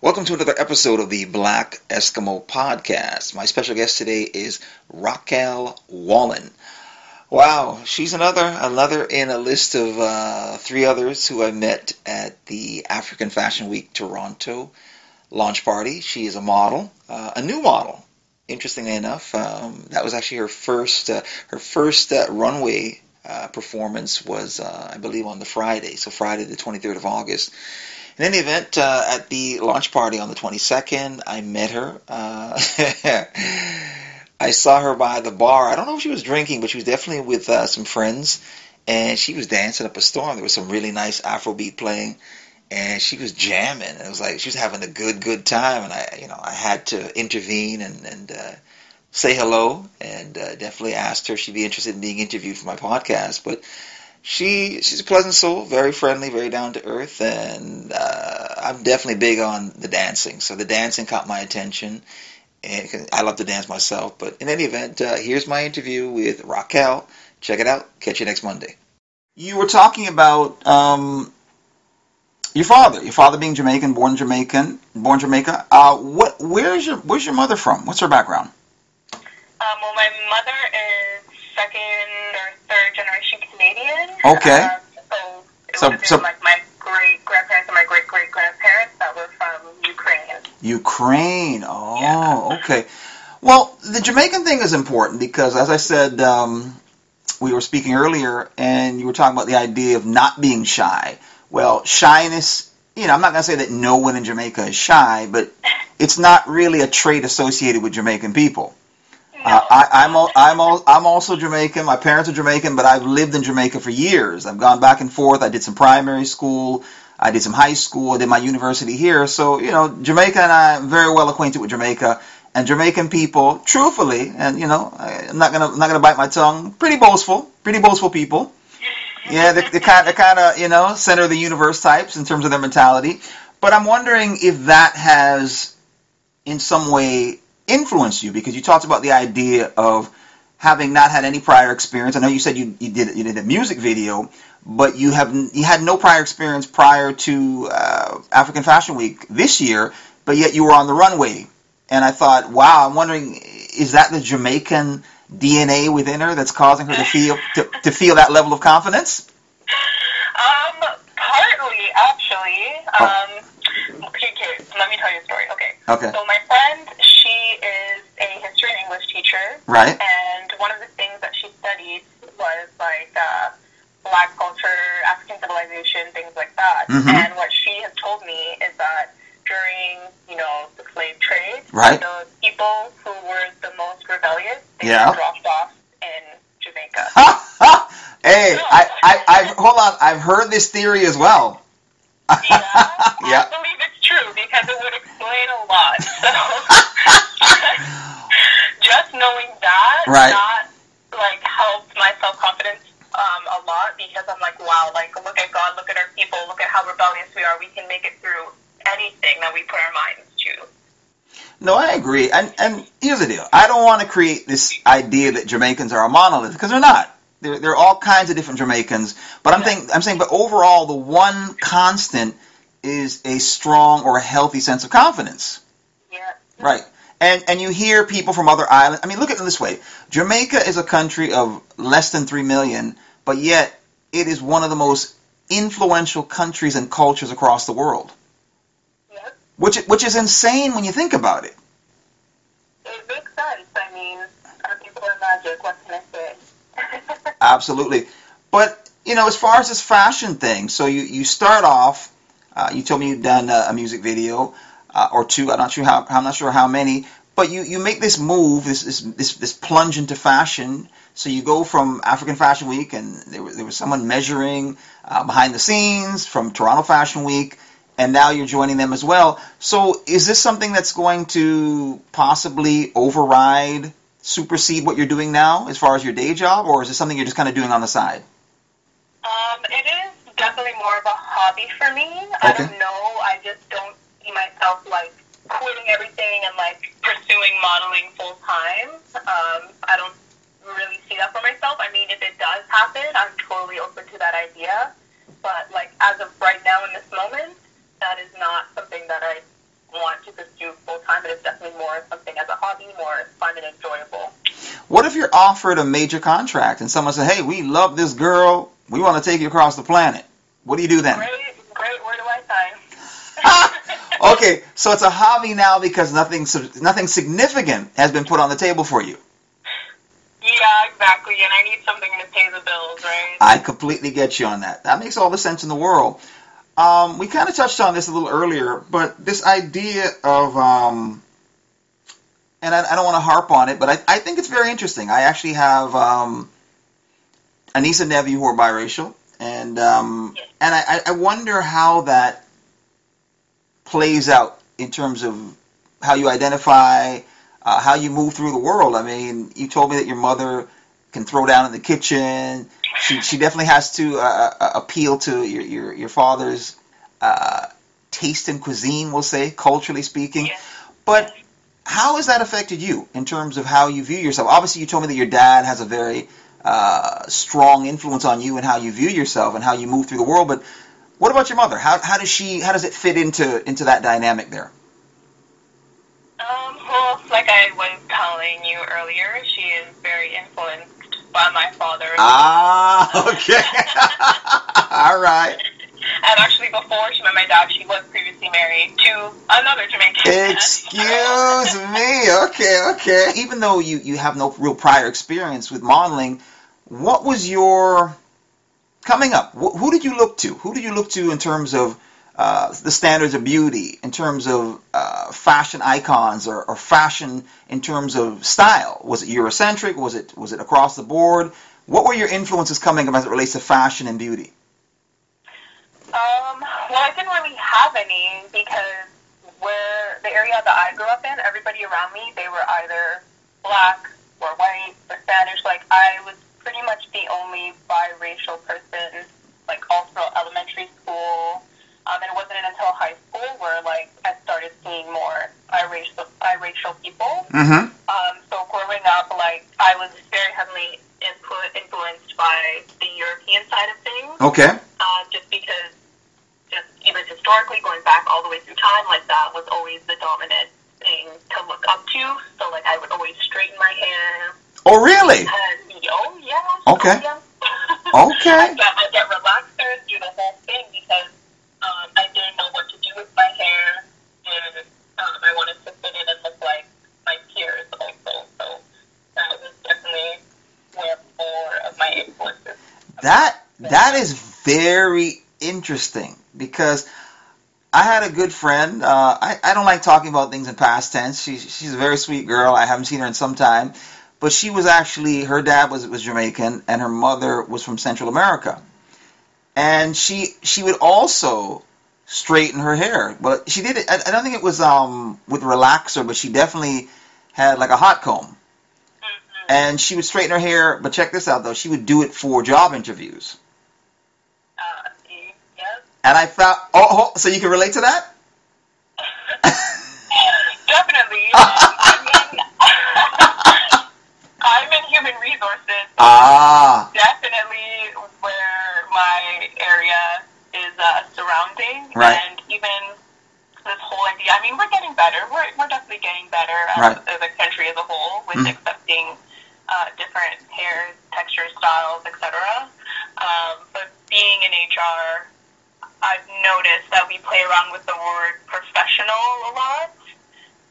Welcome to another episode of the Black Eskimo Podcast. My special guest today is Racquel Wallen. Wow, she's another another in a list of uh, three others who I met at the African Fashion Week Toronto launch party. She is a model, uh, a new model. Interestingly enough, um, that was actually her first uh, her first uh, runway uh, performance was uh, I believe on the Friday, so Friday the 23rd of August in any event, uh, at the launch party on the 22nd, I met her. Uh, I saw her by the bar. I don't know if she was drinking, but she was definitely with uh, some friends, and she was dancing up a storm. There was some really nice Afrobeat playing, and she was jamming. It was like she was having a good, good time, and I, you know, I had to intervene and and uh, say hello, and uh, definitely asked her if she'd be interested in being interviewed for my podcast, but she she's a pleasant soul, very friendly, very down to earth, and uh, I'm definitely big on the dancing. So the dancing caught my attention, and I love to dance myself. But in any event, uh, here's my interview with Racquel. Check it out. Catch you next Monday. You were talking about um, your father, your father being Jamaican, born Jamaican, born Jamaica. Uh, what? Where's your Where's your mother from? What's her background? Um, well, my mother is second or third generation Canadian. Okay. Um, so it So- would have been so- like my great grandparents and my great great grandparents that were from Ukraine. Ukraine. Oh, Yeah. okay. Well, the Jamaican thing is important because, as I said, um, we were speaking earlier, and you were talking about the idea of not being shy. Well, shyness. You know, I'm not going to say that no one in Jamaica is shy, but it's not really a trait associated with Jamaican people. Uh, I, I'm I'm I'm also Jamaican. My parents are Jamaican, but I've lived in Jamaica for years. I've gone back and forth. I did some primary school. I did some high school. I did my university here. So you know, Jamaica and I am very well acquainted with Jamaica and Jamaican people. Truthfully, and you know, I'm not gonna I'm not gonna bite my tongue. Pretty boastful. Pretty boastful people. Yeah, they they kind they kind of you know center of the universe types in terms of their mentality. But I'm wondering if that has, in some way, influenced you because you talked about the idea of having not had any prior experience. I know you said you, you did you did a music video, but you have you had no prior experience prior to uh, African Fashion Week this year, but yet you were on the runway. And I thought, wow, I'm wondering, is that the Jamaican DNA within her that's causing her to feel to, to feel that level of confidence? Um, partly actually. Um, okay, okay, let me tell you a story. Okay. Okay, So my friend, she is a history and English teacher, right, and one of the things that she studied was like uh, black culture, African civilization, things like that. Mhm. And what she has told me is that during, you know, the slave trade, Right. the people who were the most rebellious, they Yeah. dropped off in Jamaica. hey, I, I, I've hold on, I've heard this theory as well. Yeah, Yeah. I believe it's true because it would explain a lot. So knowing that, Right. that like helped my self confidence um, a lot because I'm like, wow, like look at God, look at our people, look at how rebellious we are. We can make it through anything that we put our minds to. No, I agree. And and here's the deal. I don't want to create this idea that Jamaicans are a monolith because they're not. There, there are all kinds of different Jamaicans. But I'm saying I'm saying but overall the one constant is a strong or a healthy sense of confidence. Yeah. Right. And and you hear people from other islands. I mean, look at it this way. Jamaica is a country of less than 3 million, but yet it is one of the most influential countries and cultures across the world. Which which is insane when you think about it. It makes sense. I mean, our people are magic. What can I say? Absolutely. But, you know, as far as this fashion thing, so you, you start off, uh, you told me you'd done a, a music video uh, or two, I'm not sure how, I'm not sure how many, but you, you make this move, this, this, this, this plunge into fashion. So you go from African Fashion Week, and there was, there was someone measuring uh, behind the scenes from Toronto Fashion Week, and now you're joining them as well. So is this something that's going to possibly override, supersede what you're doing now as far as your day job, or is it something you're just kind of doing on the side? Um, it is definitely more of a hobby for me. I don't know. I just don't see myself like quitting everything and like pursuing modeling full time. Um, I don't really see that for myself. I mean, if it does happen, I'm totally open to that idea. But like as of right now in this moment, that is not something that I want to pursue full time. It is definitely more something as a hobby, more fun and enjoyable. What if you're offered a major contract and someone says, "Hey, we love this girl. We want to take you across the planet." What do you do then? Really? Okay, so it's a hobby now because nothing nothing significant has been put on the table for you. Yeah, exactly. And I need something to pay the bills, right? I completely get you on that. That makes all the sense in the world. Um, we kind of touched on this a little earlier, but this idea of, um, and I, I, don't want to harp on it, but I, I, think it's very interesting. I actually have um, a niece and nephew who are biracial, and um, yes. and I, I wonder how that plays out in terms of how you identify uh, how you move through the world. I mean, you told me that your mother can throw down in the kitchen. She she definitely has to uh, uh, appeal to your your, your father's uh, taste in cuisine, we'll say, culturally speaking. But how has that affected you in terms of how you view yourself? Obviously, you told me that your dad has a very uh, strong influence on you and how you view yourself and how you move through the world. But what about your mother? How how does she how does it fit into into that dynamic there? Um, well, like I was telling you earlier, she is very influenced by my father. Ah, okay. All right. And actually, before she met my dad, she was previously married to another Jamaican. Excuse me. Okay, okay. Even though you, you have no real prior experience with modeling, what was your coming up? Wh- who did you look to? Who did you look to in terms of uh, the standards of beauty, in terms of uh, fashion icons, or, or, fashion in terms of style? Was it Eurocentric? Was it was it across the board? What were your influences coming up as it relates to fashion and beauty? Um, well, I didn't really have any because where the area that I grew up in, everybody around me, they were either black or white or Spanish. Like I was pretty much the only biracial person, like all throughout elementary school um, and it wasn't until high school where like I started seeing more biracial, biracial people. Mm-hmm. Um, so growing up, like I was very heavily input, influenced by the European side of things. Okay. Uh, just because, just even historically, going back all the way through time, like that was always the dominant thing to look up to. So like I would always straighten my hair. Oh really? And, oh yeah. Okay. Oh, yeah. okay. I get, I get relaxers, do the whole thing because um, I didn't know what to do with my hair, and um, I wanted to fit in and look like my peers also. So that was definitely where more of my influences. That that is very interesting because I had a good friend. Uh, I, I don't like talking about things in past tense. She's she's a very sweet girl. I haven't seen her in some time, but she was actually her dad was was Jamaican and her mother was from Central America and she she would also straighten her hair. But she did it. I, I don't think it was um, with relaxer, but she definitely had like a hot comb. Mm-hmm. And she would straighten her hair. But check this out though, she would do it for job interviews. Uh, yes. And I found oh, oh so you can relate to that. Definitely. I mean, I'm in human resources. Ah. Definitely where my area is uh, surrounding. Right. And even this whole idea, I mean, we're getting better. We're, we're definitely getting better as, right. as a country as a whole with mm. accepting uh, different hair textures, styles, etc. Um, but being in HR, I've noticed that we play around with the word professional a lot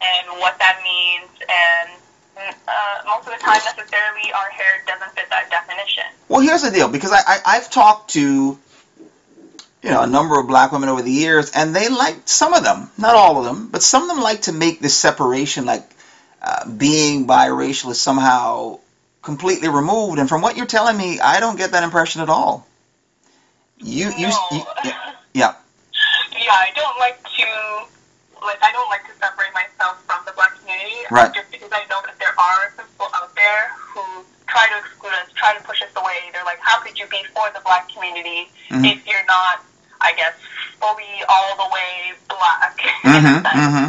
and what that means and uh, most of the time necessarily our hair doesn't fit that definition. Well, here's the deal because I, I I've talked to you know a number of black women over the years, and they like some of them, not all of them, but some of them like to make this separation, like uh, being biracial is somehow completely removed. And from what you're telling me, I don't get that impression at all. You, no. you, you yeah. Yeah, I don't like to like I don't like to separate myself from the black community. Right. Just because I know that there are people out there who try to exclude us, try to push us away. They're like, how could you be for the black community mm-hmm. if you're not, I guess, fully all the way black? Mm-hmm. mm-hmm.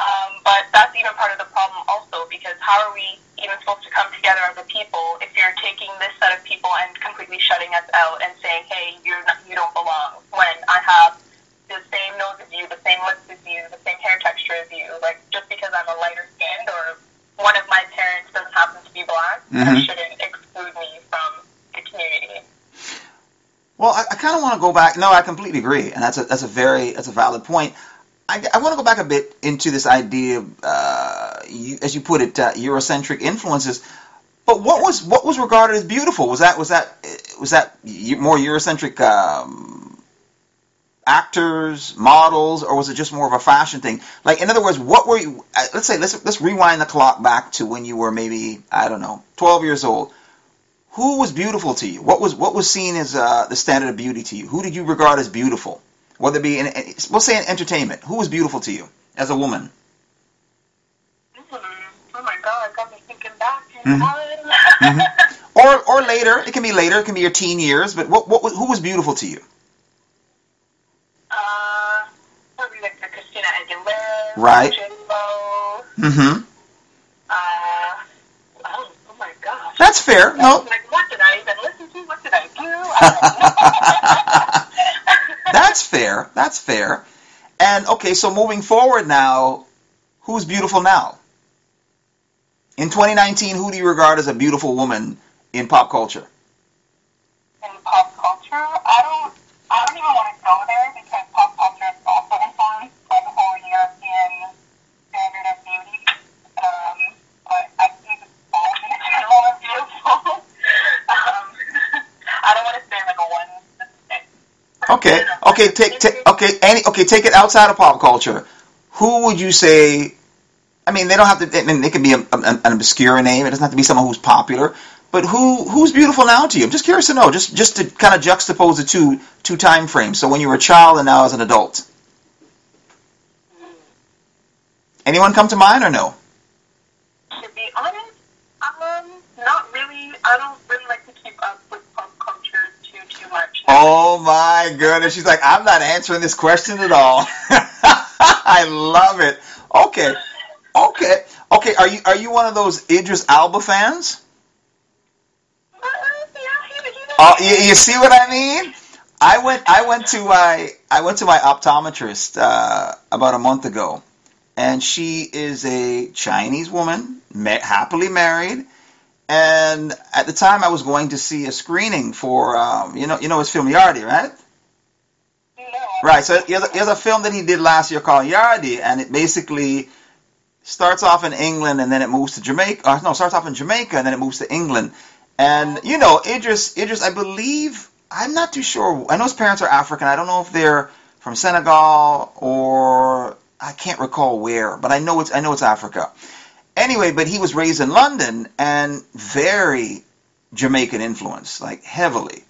Um, but that's even part of the problem also because how are we even supposed to come together as a people if you're taking this set of people and completely shutting us out and saying, hey, you're not, you don't belong when I have the same nose as you, the same lips as you, the same hair texture as you. Like just because I'm a lighter skinned or mm-hmm. that shouldn't exclude me from the community. Well, I, I kind of want to go back. No, I completely agree, and that's a that's a very that's a valid point. I, I want to go back a bit into this idea, uh, you, as you put it, uh, Eurocentric influences. But what was what was regarded as beautiful? Was that was that was that more Eurocentric um, actors, models, or was it just more of a fashion thing? Like, in other words, what were you? Uh, let's say let's let's rewind the clock back to when you were maybe I don't know, 12 years old. Who was beautiful to you? What was what was seen as uh, the standard of beauty to you? Who did you regard as beautiful? Whether it be in, we'll say in entertainment, who was beautiful to you as a woman? Mm-hmm. Oh my God, got me thinking back mm-hmm. mm-hmm. Or or later, it can be later, it can be your teen years. But what what who was beautiful to you? Uh, probably like the Christina Aguilera, right? Mm-hmm. Uh, oh, oh my gosh. That's fair. No. Like, what did I even listen to? What did I do? I That's fair. That's fair. And okay, so moving forward now, who's beautiful now? In 2019, who do you regard as a beautiful woman in pop culture? In pop culture, I don't, I don't even want to go there Okay, okay, take, take, okay, any, okay, take it outside of pop culture. Who would you say? I mean, they don't have to. I mean, it can be a, a, an obscure name. It doesn't have to be someone who's popular. But who who's beautiful now to you? I'm just curious to know. Just just to kind of juxtapose the two two time frames. So when you were a child and now as an adult. Anyone come to mind or no? To be honest, um, not really. I don't really like to keep up with much. Oh my goodness. She's like, I'm not answering this question at all. I love it. Okay. Okay. Okay. Are you are you one of those Idris Elba fans? Uh, yeah, oh, you, you see what I mean? I went I went to my I went to my optometrist uh, about a month ago, and she is a Chinese woman, ma- happily married, and at the time, I was going to see a screening for, um, you know, you know his film Yardie, right? No. Right. So he has, a, he has a film that he did last year called Yardie, and it basically starts off in England and then it moves to Jamaica. Uh, no, starts off in Jamaica and then it moves to England. And you know, Idris, Idris, I believe, I'm not too sure. I know his parents are African. I don't know if they're from Senegal or I can't recall where, but I know it's I know it's Africa. Anyway, but he was raised in London and very Jamaican influence, like heavily.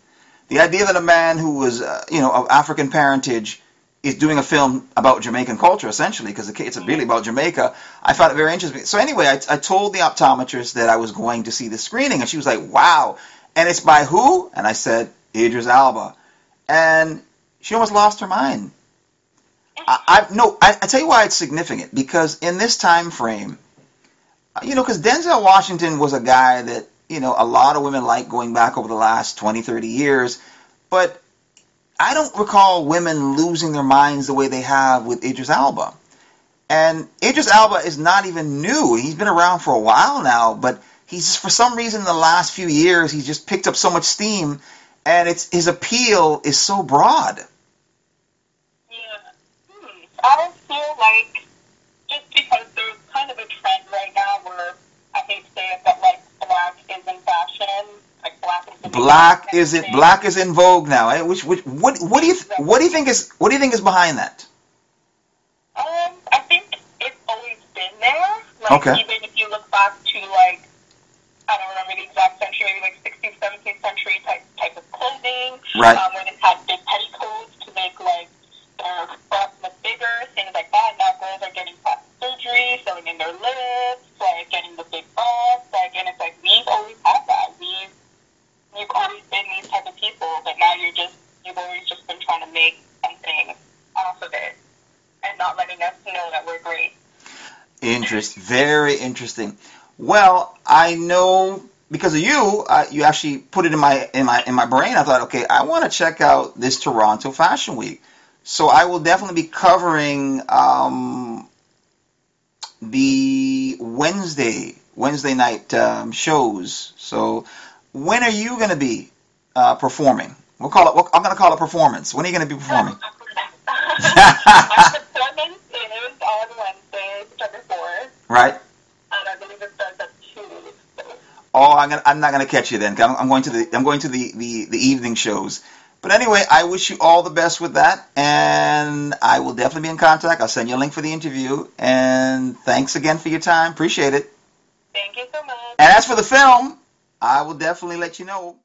The idea that a man who was, uh, you know, of African parentage is doing a film about Jamaican culture, essentially, because it's really about Jamaica, I found it very interesting. So anyway, I, I told the optometrist that I was going to see the screening, and she was like, wow. And it's by who? And I said, Idris Elba. And she almost lost her mind. I, I no, I, I tell you why it's significant because in this time frame, you know, because Denzel Washington was a guy that, you know, a lot of women like going back over the last 20, 30 years. But I don't recall women losing their minds the way they have with Idris Elba. And Idris Elba is not even new. He's been around for a while now, but he's just, for some reason in the last few years he's just picked up so much steam, and it's his appeal is so broad. Yeah, hmm. I feel like just because there's kind of a trend right now where I hate to say it, but like black is in fashion. Like black is in black is it black is in vogue now. Eh? Which, which what what do you what do you think is what do you think is behind that? Um, I think it's always been there. Like, okay. Even if you look back to like I don't remember the exact century, maybe like 16th, 17th century type type of clothing. Right. Um, where they had big petticoats to make like their butt look bigger, things like that. Now girls are getting surgery, filling in their lips, like getting the big butts, like, and it's like we've always had that. We've we've always been these type of people, but now you're just you've always just been trying to make something off of it and not letting us know that we're great. Interest, very interesting. Well, I know because of you, uh, you actually put it in my in my in my brain. I thought, okay, I want to check out this Toronto Fashion Week. So I will definitely be covering um, the Wednesday Wednesday night um, shows. So when are you going to be uh, performing? We'll call it. We'll, I'm going to call it performance. When are you going to be performing? My performance is on Wednesday, September 4th, right. and I believe it starts at 2. Oh, I'm, gonna, I'm not going to catch you then. I'm, I'm going to the I'm going to the, the, the evening shows. But anyway, I wish you all the best with that, and I will definitely be in contact. I'll send you a link for the interview, and thanks again for your time. Appreciate it. Thank you so much. And as for the film, I will definitely let you know.